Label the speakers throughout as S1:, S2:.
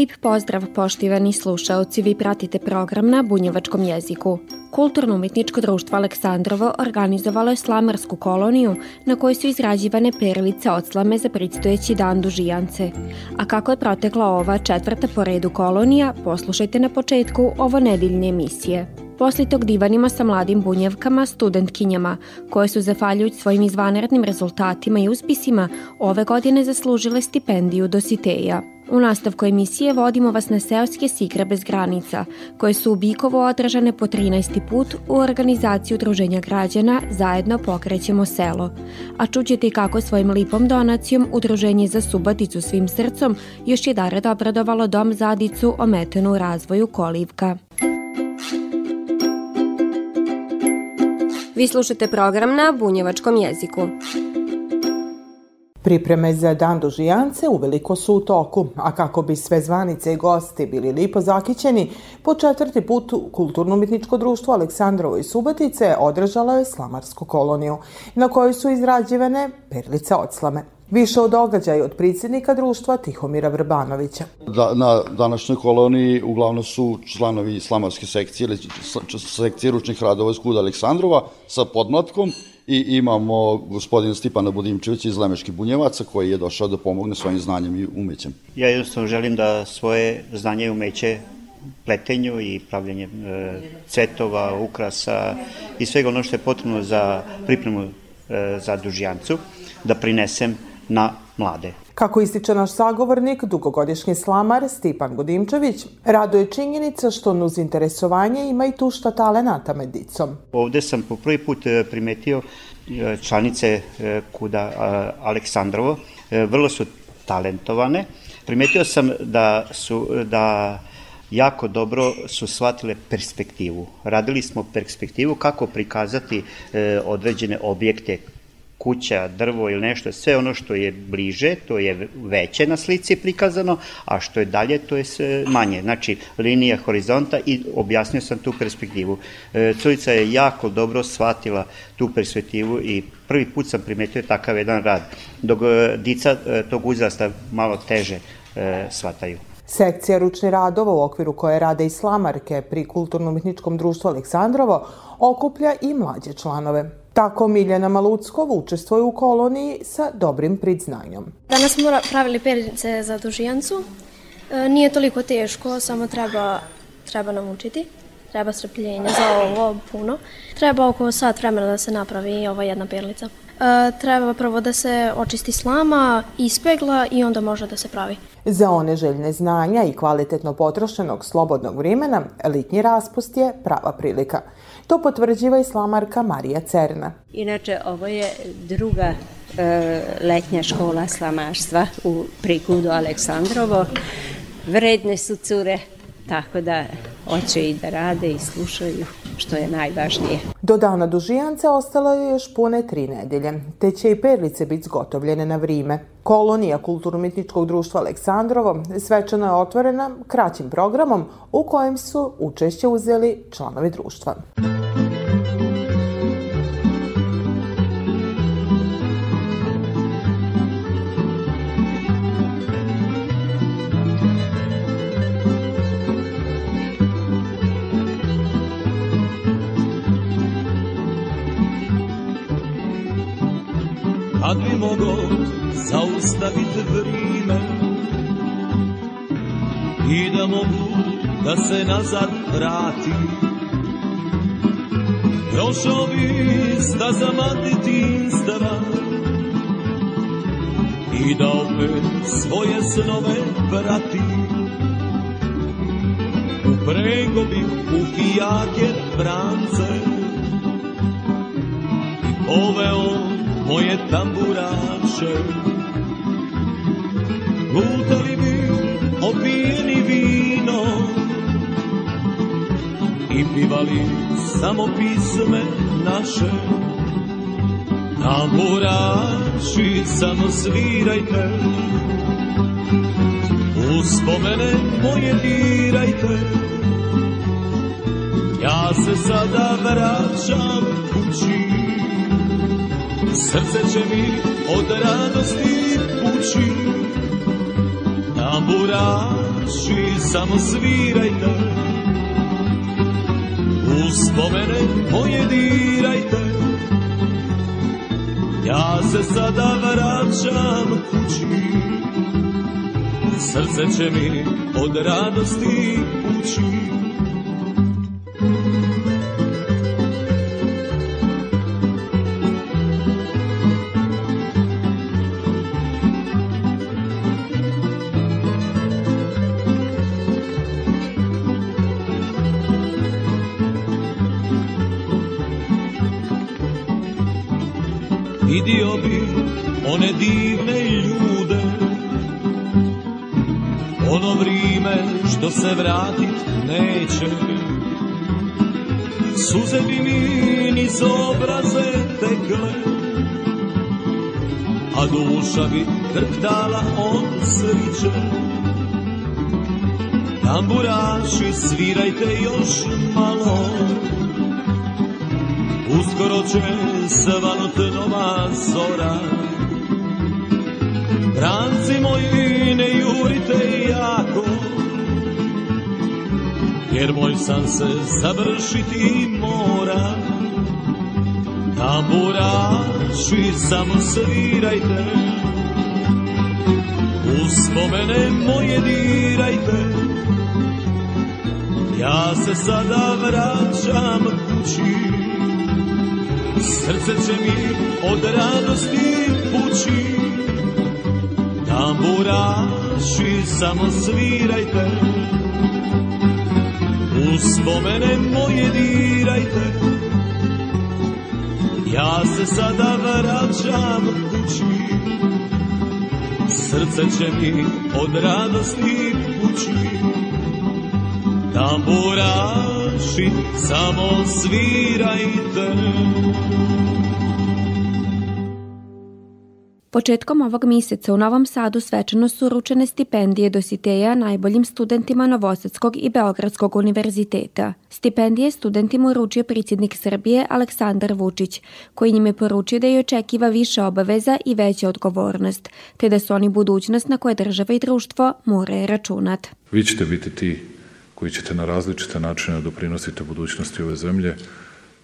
S1: Lip pozdrav poštivani slušaoci, vi pratite program na bunjevačkom jeziku. Kulturno-umetničko društvo Aleksandrovo organizovalo je slamarsku koloniju na kojoj su izrađivane perlice od slame za predstojeći dan dužijance. A kako je protekla ova četvrta po redu kolonija, poslušajte na početku ovo nedeljne emisije. Posle tog divanima sa mladim bunjevkama, studentkinjama, koje su zafaljujući svojim izvanrednim rezultatima i uspisima, ove godine zaslužile stipendiju Dositeja. U nastavku emisije vodimo vas na seoske sigre bez granica, koje su u Bikovo održane po 13. put u organizaciji Udruženja građana Zajedno pokrećemo selo. A čućete kako svojim lipom donacijom Udruženje za Subaticu svim srcom još je dared obradovalo dom Zadicu ometenu u razvoju kolivka. Vi slušate program na bunjevačkom jeziku.
S2: Pripreme za dan dužijance uveliko su u toku, a kako bi sve zvanice i gosti bili lipo zakićeni, po četvrti put Kulturno-umetničko društvo Aleksandrovo i Subatice održalo je slamarsku koloniju, na kojoj su izrađivane perlice od slame. Više o događaju od predsjednika društva Tihomira Vrbanovića.
S3: Da, na današnjoj koloniji uglavnom su članovi slamarske sekcije sekcije ručnih radova iz Kuda Aleksandrova sa podmlatkom i imamo gospodina Stipana Budimčevića iz Lemeških Bunjevaca koji je došao da pomogne svojim znanjem i umećem.
S4: Ja jednostavno želim da svoje znanje i umeće pletenju i pravljenje e, cvetova, ukrasa i svega ono što je potrebno za pripremu e, za dužijancu, da prinesem na mlade.
S2: Kako ističe naš sagovornik, dugogodišnji slamar Stipan Godimčević, rado je činjenica što uz interesovanje ima i tušta talenata med dicom.
S4: Ovde sam po prvi put e, primetio e, članice e, kuda Aleksandrovo, vrlo su talentovane. Primetio sam da su da jako dobro su shvatile perspektivu. Radili smo perspektivu kako prikazati određene objekte kuća, drvo ili nešto, sve ono što je bliže, to je veće na slici prikazano, a što je dalje, to je manje. Znači, linija horizonta i objasnio sam tu perspektivu. E, Curica je jako dobro shvatila tu perspektivu i prvi put sam primetio takav jedan rad, dok e, dica e, tog uzrasta malo teže shvataju.
S2: Sekcija ručni radova u okviru koje rade i slamarke pri Kulturno-umetničkom društvu Aleksandrovo okuplja i mlađe članove. Tako Miljana Maluckov učestvuje u koloniji sa dobrim priznanjom.
S5: Danas smo pravili perice za dužijancu. E, nije toliko teško, samo treba, treba nam učiti. Treba strpljenja za ovo puno. Treba oko sat vremena da se napravi ova jedna perlica. E, treba prvo da se očisti slama, ispegla i onda može da se pravi.
S2: Za one željne znanja i kvalitetno potrošenog slobodnog vremena, litnji raspust je prava prilika. To potvrđiva i slamarka Marija Cerna.
S6: Inače, ovo je druga e, letnja škola slamarstva u prikudu Aleksandrovo. Vredne su cure, tako da hoće i da rade i slušaju, što je najvažnije.
S2: Do dana dužijance ostalo je još pune tri nedelje, te će i perlice biti zgotovljene na vrime. Kolonija Kulturno-umetničkog društva Aleksandrovo svečano je otvorena kraćim programom u kojem su učešće uzeli članovi društva.
S7: Kad zaustaviti vrime. I da mogu da se nazad vratim Prošao bi stazama detinstava I da opet svoje snove vratim Uprego bih u fijake brance I poveo moje tamburaše Lutali bi opijeni vino pivali samo pisme naše. Tamburaši samo svirajte Uspomene moje dirajte. Ja se sada vraćam kući Srce će mi od radosti pući Tamburaši samo svirajte. Uspomene moje dirajte. Ja se sada vraćam kući. Srce će mi od radosti pući se vratit neće. Suze bi mi niz obraze tekle A duša bi trptala od sriće Tamburaši svirajte još malo. Uskoro će svanut nova zora. Branci moji ne jurite jako Jer moj san se završiti mora. Tamburaši samo svirajte. Uspomene moje dirajte. Ja se sada vraćam kući. Srce će mi od radosti pući. Tamburaši samo svirajte Uspomene moje dirajte. Ja se sada vraćam kući. Srce će mi od radosti pući Tamburaši samo svirajte
S1: Početkom ovog mjeseca u Novom Sadu svečano su uručene stipendije dositeja najboljim studentima Novosadskog i Beogradskog univerziteta. Stipendije studentima uručio predsjednik Srbije Aleksandar Vučić, koji njime poručio da je očekiva više obaveza i veća odgovornost, te da su oni budućnost na koje država i društvo more računat.
S8: Vi ćete biti ti koji ćete na različite načine doprinositi budućnosti ove zemlje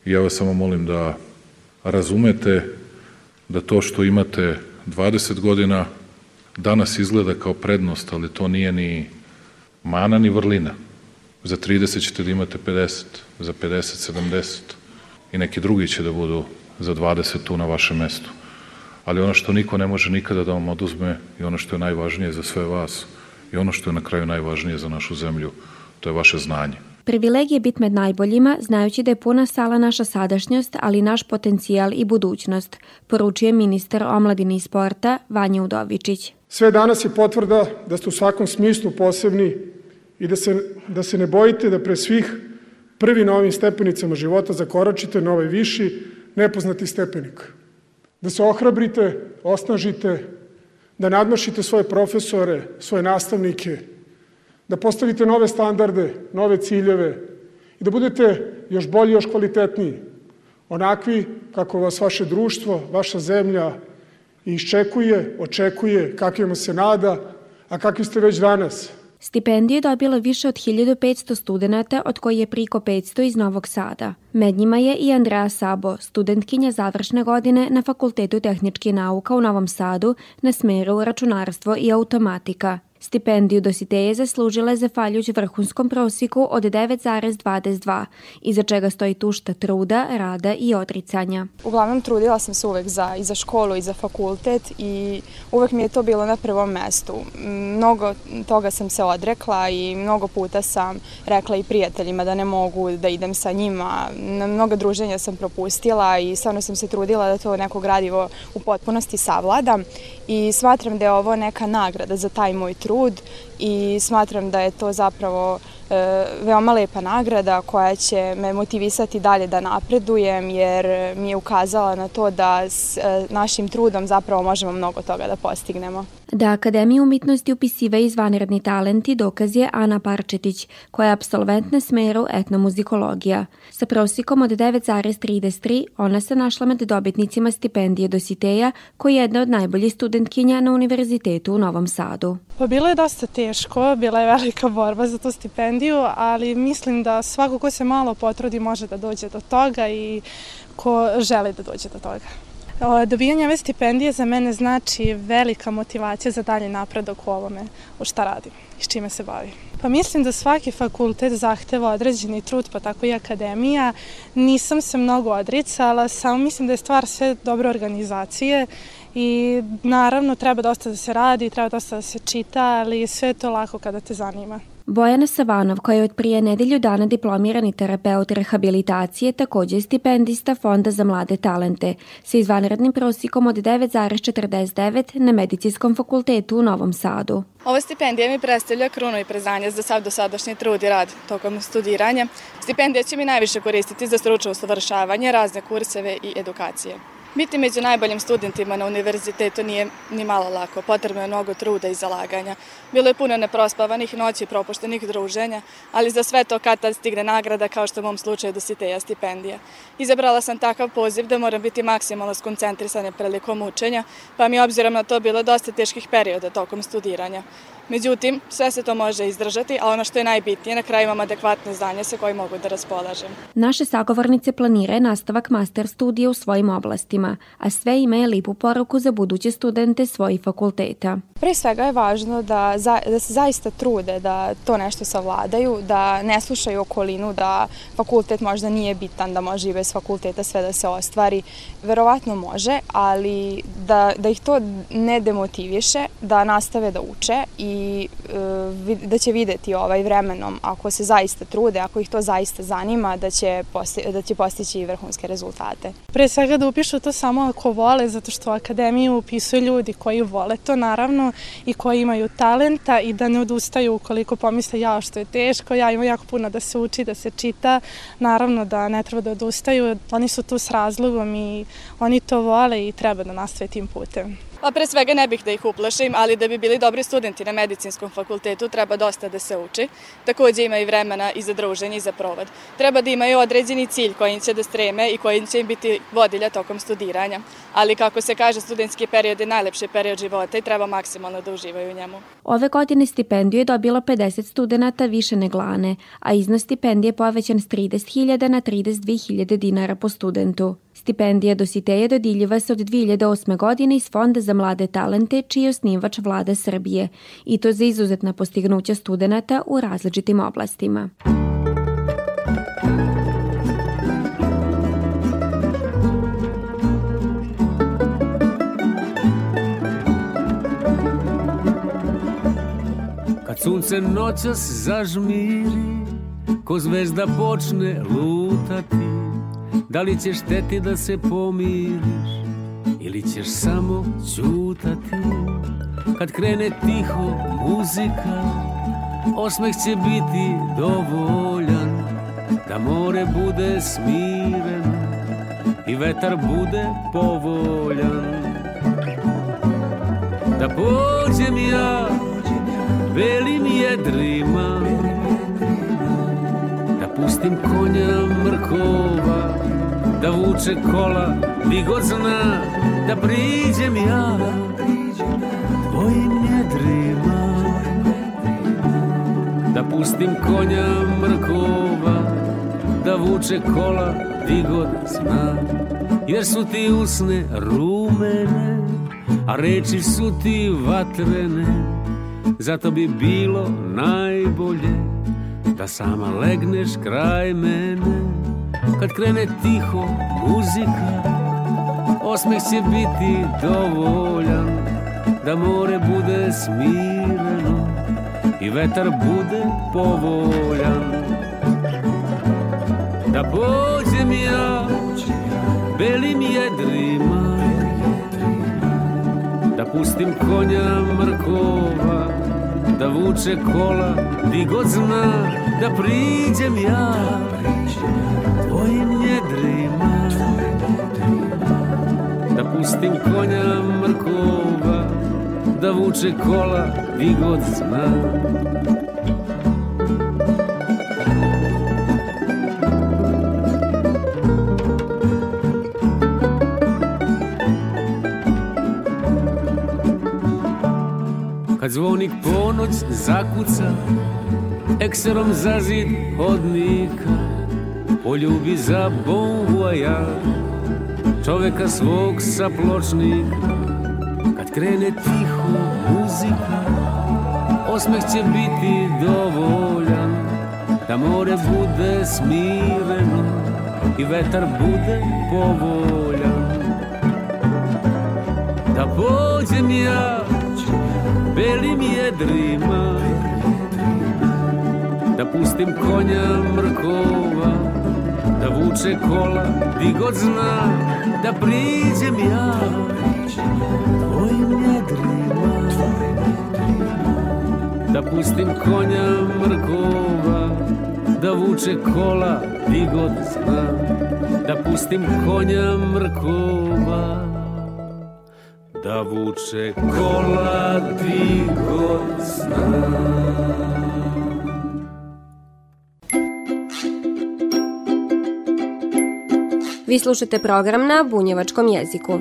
S8: ja vas samo molim da razumete da to što imate 20 godina danas izgleda kao prednost, ali to nije ni mana ni vrlina. Za 30 ćete da imate 50, za 50, 70 i neki drugi će da budu za 20 tu na vašem mestu. Ali ono što niko ne može nikada da vam oduzme i ono što je najvažnije za sve vas i ono što je na kraju najvažnije za našu zemlju, to je vaše znanje.
S1: Privilegije biti med najboljima, znajući da je puna sala naša sadašnjost, ali naš potencijal i budućnost, poručuje ministar omladine i sporta Vanja Udovičić.
S9: Sve danas je potvrda da ste u svakom smislu posebni i da se, da se ne bojite da pre svih prvi na ovim stepenicama života zakoračite na ovaj viši, nepoznati stepenik. Da se ohrabrite, osnažite, da nadmašite svoje profesore, svoje nastavnike, da postavite nove standarde, nove ciljeve i da budete još bolji, još kvalitetniji, onakvi kako vas vaše društvo, vaša zemlja iščekuje, očekuje, kakvima se nada, a kakvi ste već danas.
S1: Stipendiju je dobilo više od 1500 studenta, od koji je priko 500 iz Novog Sada. Med njima je i Andrea Sabo, studentkinja završne godine na Fakultetu tehničkih nauka u Novom Sadu na smeru računarstvo i automatika. Stipendiju dositeje zaslužila je zahvaljujući vrhunskom prosjeku od 9,22, iza čega stoji tušta truda, rada i odricanja.
S10: Uglavnom trudila sam se uvek za, i za školu i za fakultet i uvek mi je to bilo na prvom mestu. Mnogo toga sam se odrekla i mnogo puta sam rekla i prijateljima da ne mogu da idem sa njima. Na mnoga druženja sam propustila i stvarno sam se trudila da to neko gradivo u potpunosti savladam i smatram da je ovo neka nagrada za taj moj trud i smatram da je to zapravo veoma lepa nagrada koja će me motivisati dalje da napredujem jer mi je ukazala na to da s našim trudom zapravo možemo mnogo toga da postignemo.
S1: Da Akademiju umetnosti upisiva izvanredni talenti dokaz je Ana Parčetić, koja je absolvent na smeru etnomuzikologija. Sa prosikom od 9,33 ona se našla med dobitnicima stipendije Dositeja, koji je jedna od najboljih studentkinja na Univerzitetu u Novom Sadu.
S11: Pa bilo je dosta teško, bila je velika borba za tu stipendiju, ali mislim da svako ko se malo potrudi može da dođe do toga i ko želi da dođe do toga. Dobijanje ove stipendije za mene znači velika motivacija za dalje napredak u ovome u šta radim i s čime se bavim. Pa mislim da svaki fakultet zahteva određeni trud, pa tako i akademija. Nisam se mnogo odricala, samo mislim da je stvar sve dobre organizacije i naravno treba dosta da se radi, treba dosta da se čita, ali sve je to lako kada te zanima.
S1: Bojana Savanov, koja je od prije nedelju dana diplomirani terapeut rehabilitacije, takođe je stipendista Fonda za mlade talente, sa izvanrednim prosikom od 9,49 na Medicinskom fakultetu u Novom Sadu.
S12: Ova stipendija mi predstavlja krunu i prezanje za sav dosadašnji trud i rad tokom studiranja. Stipendija će mi najviše koristiti za stručno usavršavanje, razne kurseve i edukacije. Biti među najboljim studentima na univerzitetu nije ni malo lako, potrebno je mnogo truda i zalaganja. Bilo je puno neprospavanih noći i propuštenih druženja, ali za sve to kad tad stigne nagrada kao što u mom slučaju dositeja stipendija. Izabrala sam takav poziv da moram biti maksimalno skoncentrisana prilikom učenja, pa mi obzirom na to bilo dosta teških perioda tokom studiranja. Međutim, sve se to može izdržati, a ono što je najbitnije, na kraju imam adekvatne znanje sa kojim mogu da raspolažem.
S1: Naše sagovornice planire nastavak master studija u svojim oblastima, a sve imaju lipu poruku za buduće studente svojih fakulteta.
S10: Pre svega je važno da, za, da se zaista trude da to nešto savladaju, da ne slušaju okolinu, da fakultet možda nije bitan, da može i bez fakulteta sve da se ostvari. Verovatno može, ali da, da ih to ne demotiviše, da nastave da uče i e, da će videti ovaj vremenom, ako se zaista trude, ako ih to zaista zanima, da će, posti, da će postići vrhunske rezultate.
S11: Pre svega da upišu to samo ako vole, zato što akademiju upisuju ljudi koji vole to, naravno, i koji imaju talenta i da ne odustaju ukoliko pomisle ja što je teško, ja imam jako puno da se uči, da se čita, naravno da ne treba da odustaju, oni su tu s razlogom i oni to vole i treba da nastave tim putem.
S12: Pa pre svega ne bih da ih uplašim, ali da bi bili dobri studenti na medicinskom fakultetu treba dosta da se uči. Takođe ima i vremena i za druženje i za provad. Treba da imaju određeni cilj kojim će da streme i kojim će im biti vodilja tokom studiranja. Ali kako se kaže, studentski period je najlepši period života i treba maksimalno da uživaju u njemu.
S1: Ove godine stipendiju je dobilo 50 studenta više neglane, a iznos stipendije je povećan s 30.000 na 32.000 dinara po studentu. Stipendija Dositeja dodiljiva se od 2008. godine iz Fonda za mlade talente, čiji je osnivač vlada Srbije, i to za izuzetna postignuća studenta u različitim oblastima.
S13: Kad sunce noćas zažmiri, ko zvezda počne lutati, Da li ćeš teti da se pomiriš Ili ćeš samo ćutati? Kad krene tiho muzika Osmeh će biti dovoljan Da more bude smireno I vetar bude povoljan. Da pođem ja Belim jedrima Da pustim konja mrkova da vuče kola Di god zna da priđem ja. Tvojim njedrima Da pustim konja mrkova Da vuče kola di god zna. Jer su ti usne rumene A reči su ti vatrene. Zato bi bilo najbolje Da sama legneš kraj mene. Kad krene tiho muzika Osmeh će biti dovoljan Da more bude smireno I vetar bude povoljan. Da pođem ja Belim jedrima Da pustim konja mrkova Da vuče kola di god zna Da priđem ja. Tvojim njedrima Da pustim konja mrkova Da vuče kola di god zna Kad zvonik ponoć zakuca Ekserom za zid hodnika Poljubi za bon voyage Čoveka svog sa pločnika. Kad krene tiho muzika Osmeh će biti dovoljan. Da more bude smireno I vetar bude povoljan. Da pođem ja belim jedrima Da pustim konja mrkova Da vuče kola di god zna Da priđem ja. Tvojim jedrima Da pustim konja mrkova Da vuče kola di god zna. Da pustim konja mrkova da vuče kola ti god zna.
S1: Vi slušate program na bunjevačkom jeziku.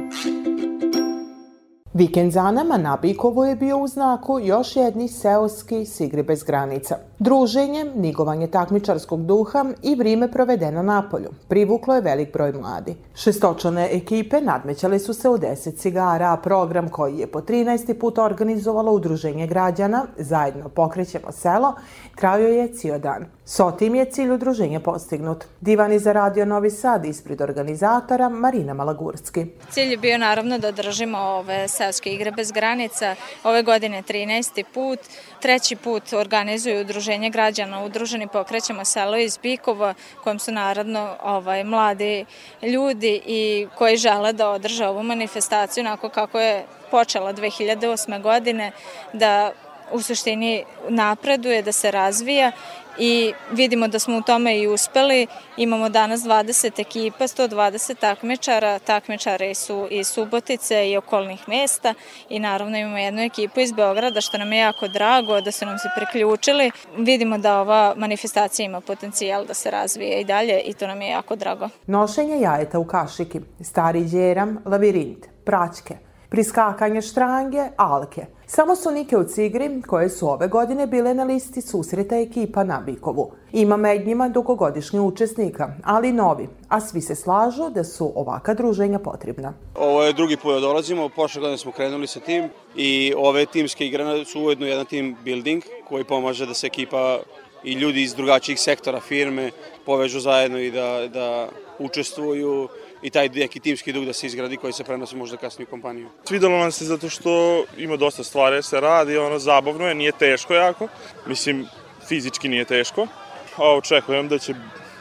S2: Vikend za nama na Bikovo je bio u znaku još jednih seoski sigri bez granica. Druženje, nigovanje takmičarskog duha i vrime provedeno na polju privuklo je velik broj mladi. Šestočane ekipe nadmećale su se u 10 cigara, a program koji je po 13. put organizovalo Udruženje građana Zajedno pokrećemo selo trajao je cijel dan. S otim je cilj udruženja postignut. Divani za Radio Novi Sad ispred organizatora Marina Malagurski.
S14: Cilj je bio naravno da održimo ove seoske igre bez granica. Ove godine 13. put. Treći put organizuju udruženje građana Udruženi pokrećemo selo iz Bikova, kojem su naravno ovaj, mladi ljudi i koji žele da održe ovu manifestaciju onako kako je počela 2008. godine, da u suštini napreduje, da se razvija i vidimo da smo u tome i uspeli. Imamo danas 20 ekipa, 120 takmičara, takmičare su iz Subotice i okolnih mesta i naravno imamo jednu ekipu iz Beograda što nam je jako drago da su nam se priključili. Vidimo da ova manifestacija ima potencijal da se razvije i dalje i to nam je jako drago.
S2: Nošenje jajeta u kašiki, stari djeram, lavirint, praćke, priskakanje štrange, alke. Samo su Nike u Cigri, koje su ove godine bile na listi susreta ekipa na Bikovu. Ima med njima dugogodišnji učesnika, ali novi, a svi se slažu da su ovaka druženja potrebna.
S15: Ovo je drugi put da dolazimo, prošle godine smo krenuli sa tim i ove timske igre su ujedno jedan team building koji pomaže da se ekipa i ljudi iz drugačijih sektora firme povežu zajedno i da, da učestvuju i taj neki timski duh da se izgradi koji se prenosi možda kasnije u kompaniju.
S16: Svidalo nam se zato što ima dosta stvari se radi, ono zabavno je, nije teško jako, mislim fizički nije teško, a očekujem da će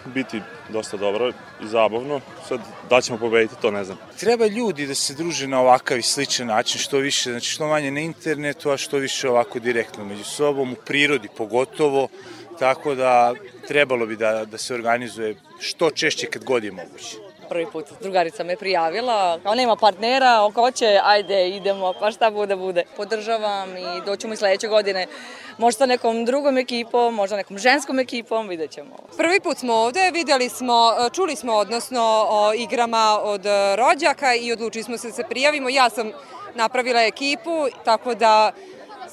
S16: biti dosta dobro i zabavno. Sad, da ćemo pobediti, to ne znam.
S17: Treba ljudi da se druže na ovakav i sličan način, što više, znači što manje na internetu, a što više ovako direktno među sobom, u prirodi pogotovo, tako da trebalo bi da, da se organizuje što češće kad god je moguće
S18: prvi put drugarica me prijavila, kao nema partnera, ako hoće, ajde, idemo, pa šta bude, bude. Podržavam i doćemo i sledeće godine, možda sa nekom drugom ekipom, možda nekom ženskom ekipom, vidjet ćemo.
S19: Prvi put smo ovde, videli smo, čuli smo odnosno o igrama od rođaka i odlučili smo se da se prijavimo. Ja sam napravila ekipu, tako da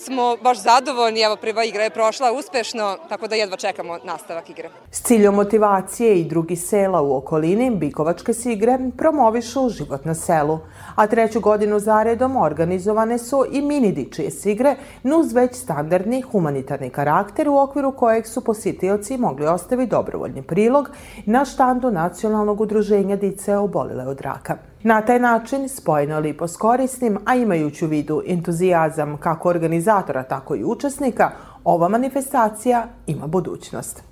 S19: smo baš zadovoljni, evo prva igra je prošla uspešno, tako da jedva čekamo nastavak igre.
S2: S ciljom motivacije i drugi sela u okolini, Bikovačke se igre promovišu život na selu, a treću godinu zaredom organizovane su i mini dičije sigre, nuz već standardni humanitarni karakter u okviru kojeg su posjetioci mogli ostaviti dobrovoljni prilog na štandu Nacionalnog udruženja dice obolile od raka. Na taj način, spojeno lipo s korisnim, a imajući u vidu entuzijazam kako organizatora, tako i učesnika, ova manifestacija ima budućnost.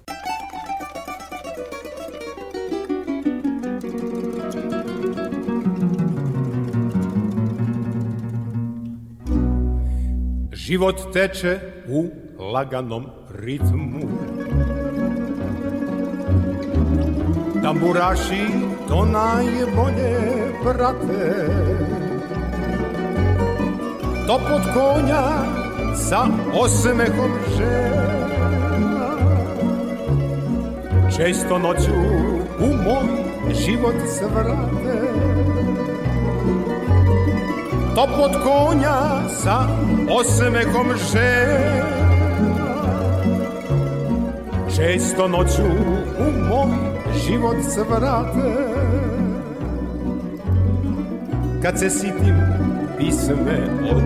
S20: Život teče u laganom ritmu Tamburaši to najbolje prate Topot konja sa osmehom žena. Često noću u moj život svrate. Topot konja sa osmehom žena. Često noću u moj život svrate Kad se sitim pisme od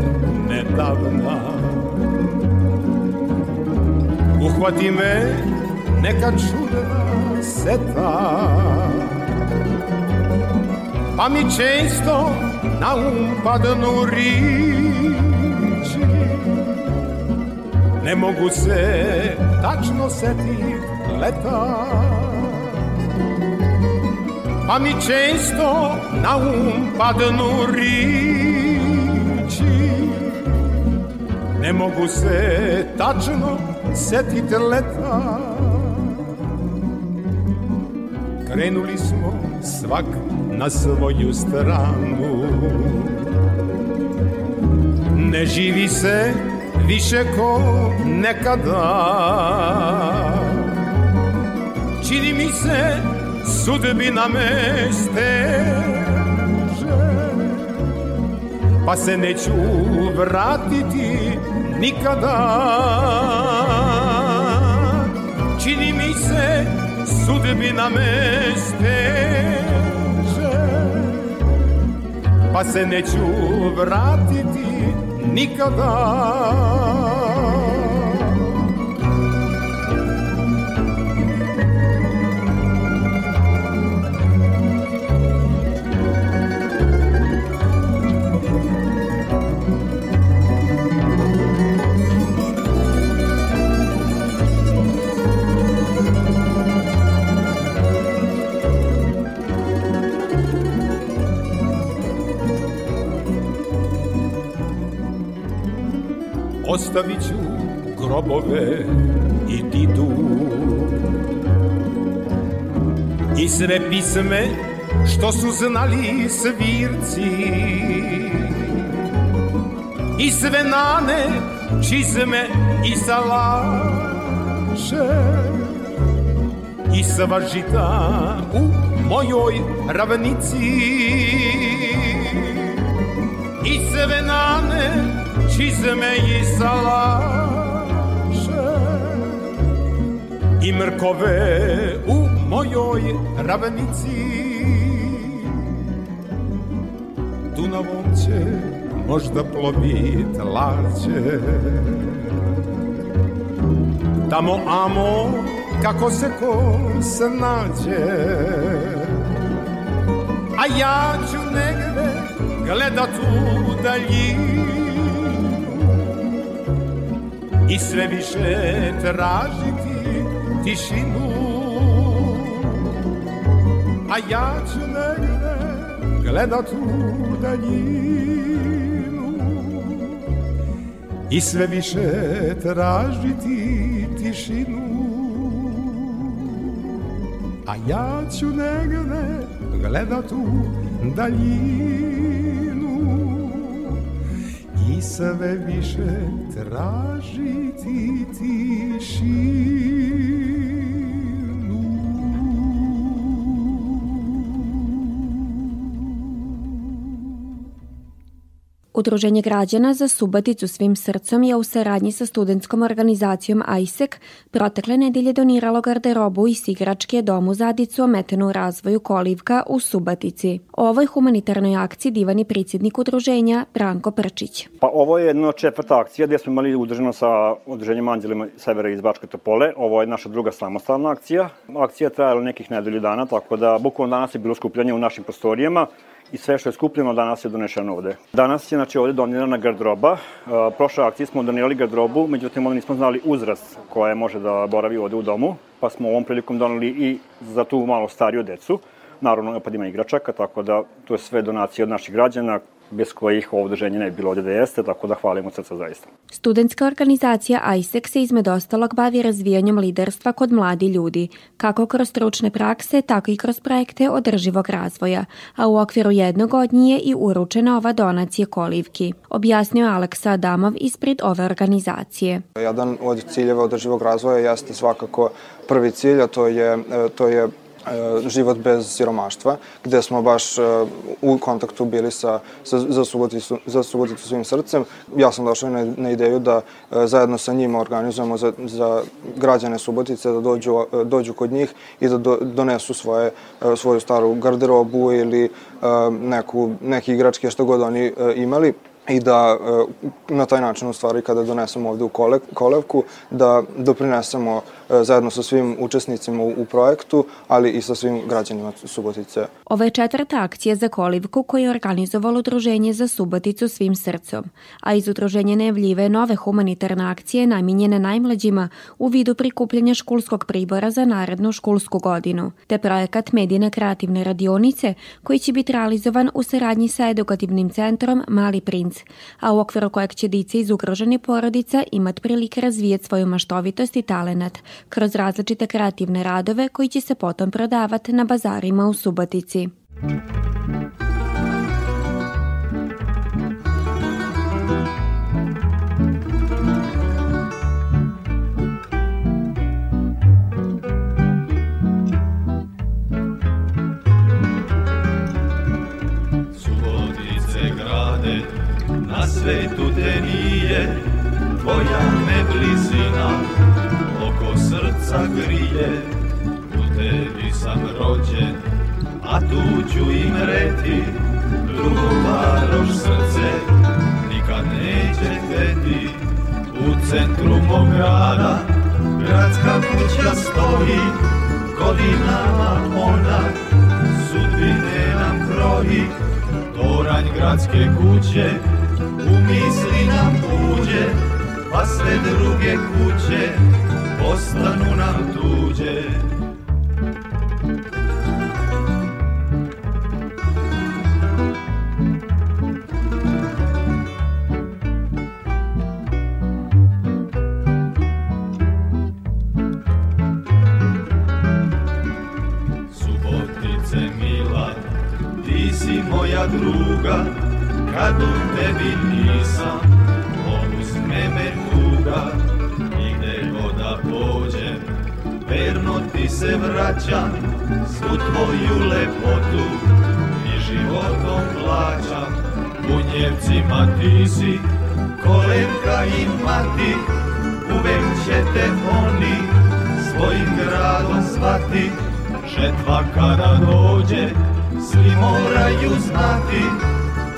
S20: nedavna. Uhvati me neka čudna seta Pa mi često na um padnu riči. Ne mogu se tačno setit leta. Pa mi često na um padnu riči. Ne mogu se tačno setit leta. Krenuli smo svak na svoju stranu. Ne živi se više ko nekada Čini mi se sudbina me steže Pa se neću vratiti nikada. Čini mi se sudbina me steže Pa se neću vratiti nikada Ostavit ću grobove i didu. I sve pisme što su znali svirci. I sve nane, čizme i salaše. I sva žita u mojoj ravnici. I sve nane, čizme i salaše I mrkove u mojoj ravnici Dunavom će možda plovit lađe Tamo amo kako se ko snađe A ja ću negde gledat u daljinu I sve više tražiti tišinu. A ja ću negde gledat u daljinu. I sve više tražiti tišinu. A ja ću negde gledat u daljinu sve više tražiti tišinu
S1: Udruženje građana za Subaticu svim srcom je u saradnji sa studentskom organizacijom ISEC protekle nedelje doniralo garderobu i igračke domu Zadicu ometenu u razvoju kolivka u Subatici. O ovoj humanitarnoj akciji divani predsjednik udruženja Branko Prčić.
S21: Pa ovo je jedna četvrta akcija gdje smo imali udruženo sa udruženjem Anđelima Severa iz Bačke Topole. Ovo je naša druga samostalna akcija. Akcija je trajala nekih nedelju dana, tako da bukvalno danas je bilo skupljanje u našim prostorijama i sve što je skupljeno danas je donešeno ovde. Danas je znači, ovde donirana garderoba. Prošle akcije smo donirali garderobu, međutim onda nismo znali uzrast koja može da boravi ovde u domu, pa smo ovom prilikom donali i za tu malo stariju decu. Naravno, opad ima igračaka, tako da to je sve donacije od naših građana, bez kojih ovo udruženje ne bi bilo ovde da jeste, tako da hvalimo srca zaista.
S1: Studentska organizacija ISEC se izmed ostalog bavi razvijanjem liderstva kod mladi ljudi, kako kroz stručne prakse, tako i kroz projekte održivog razvoja, a u okviru jednog od njih je i uručena ova donacija kolivki, objasnio Aleksa Adamov ispred ove organizacije.
S22: Jedan od ciljeva održivog razvoja jeste svakako prvi cilj, a to je, to je život bez siromaštva, gde smo baš e, u kontaktu bili sa, sa za, Suboticu, za Suboticu svim srcem. Ja sam došao na, na ideju da e, zajedno sa njima organizujemo za, za građane Subotice da dođu, dođu kod njih i da do, donesu svoje, svoju staru garderobu ili neku, neki igračke što god oni imali i da na taj način u stvari kada donesemo ovde u kolevku da doprinesemo E, zajedno sa svim učesnicima u, projektu, ali i sa svim građanima Subotice.
S1: Ovo je četvrta akcija za kolivku koju je organizovalo Udruženje za Suboticu svim srcom, a iz udruženja najavljive nove humanitarne akcije namijenjene najmlađima u vidu prikupljanja školskog pribora za narednu školsku godinu, te projekat Medijne kreativne radionice koji će biti realizovan u saradnji sa edukativnim centrom Mali princ, a u okviru kojeg će dice iz ugroženih porodica imati prilike razvijeti svoju maštovitost i talenat, kroz različite kreativne radove koji će se potom prodavati na bazarima u Subotici.
S23: Grije U tebi sam rođen A tu ću im reti Drugo varoš srce Nikad neće hteti U centru mog grada Gradska kuća stoji Godinama ona Sudbine nam kroji Toranj gradske kuće U misli nam uđe Pa sve druge kuće postanu nam tuđe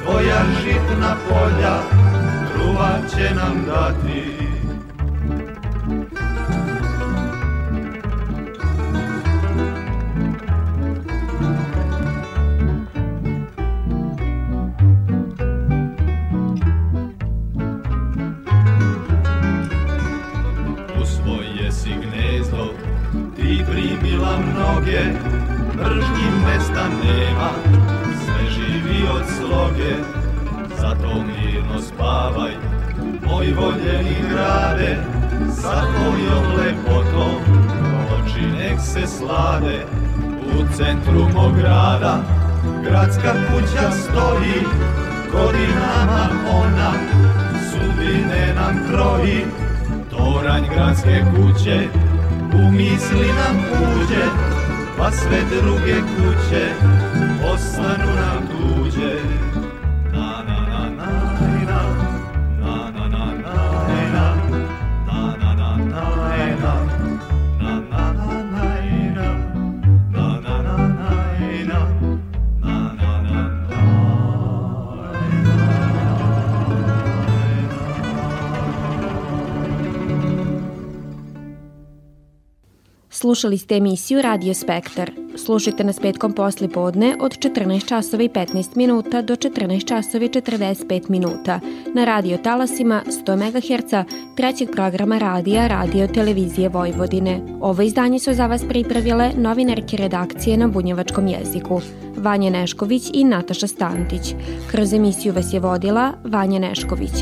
S23: Tvoja žitna polja Kruva će nam dati svoj voljeni grade, sa tvojom lepotom, oči nek se slade, u centru mog grada, gradska kuća stoji, godinama ona, sudbine nam kroji, toranj gradske kuće, u misli nam uđe, pa sve druge kuće, ostanu nam tuđe.
S1: Slušali ste emisiju Radio Spektar. Slušajte nas petkom posli podne od 14 časova i 15 minuta do 14 časova i 45 minuta na radio talasima 100 MHz trećeg programa radija Radio Televizije Vojvodine. Ovo izdanje su za vas pripravile novinarke redakcije na bunjevačkom jeziku. Vanja Nešković i Nataša Stantić. Kroz emisiju vas je vodila Vanja Nešković.